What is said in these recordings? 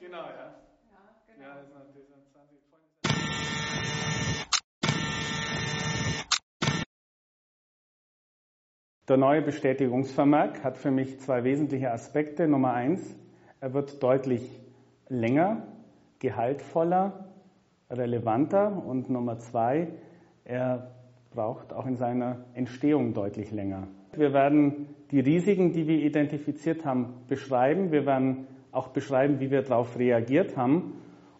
Genau, ja. Ja, genau. Ja, das ist natürlich Der neue Bestätigungsvermerk hat für mich zwei wesentliche Aspekte. Nummer eins, er wird deutlich länger, gehaltvoller, relevanter und Nummer zwei, er braucht auch in seiner Entstehung deutlich länger. Wir werden die Risiken, die wir identifiziert haben, beschreiben. Wir werden auch beschreiben, wie wir darauf reagiert haben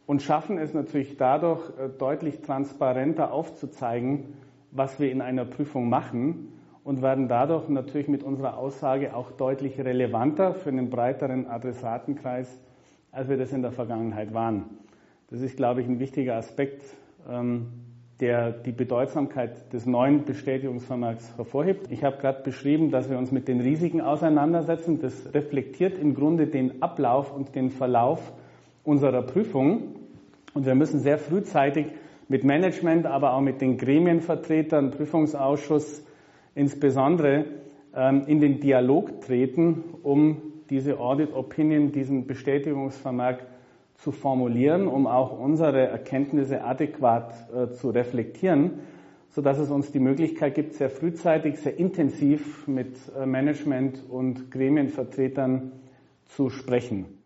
und schaffen es natürlich dadurch äh, deutlich transparenter aufzuzeigen, was wir in einer Prüfung machen und werden dadurch natürlich mit unserer Aussage auch deutlich relevanter für einen breiteren Adressatenkreis, als wir das in der Vergangenheit waren. Das ist, glaube ich, ein wichtiger Aspekt, ähm, der die Bedeutsamkeit des neuen Bestätigungsvermerks hervorhebt. Ich habe gerade beschrieben, dass wir uns mit den Risiken auseinandersetzen. Das reflektiert im Grunde den Ablauf und den Verlauf unserer Prüfung. Und wir müssen sehr frühzeitig mit Management, aber auch mit den Gremienvertretern, Prüfungsausschuss insbesondere ähm, in den Dialog treten, um diese Audit Opinion, diesen Bestätigungsvermerk zu formulieren, um auch unsere Erkenntnisse adäquat äh, zu reflektieren, so dass es uns die Möglichkeit gibt, sehr frühzeitig, sehr intensiv mit äh, Management und Gremienvertretern zu sprechen.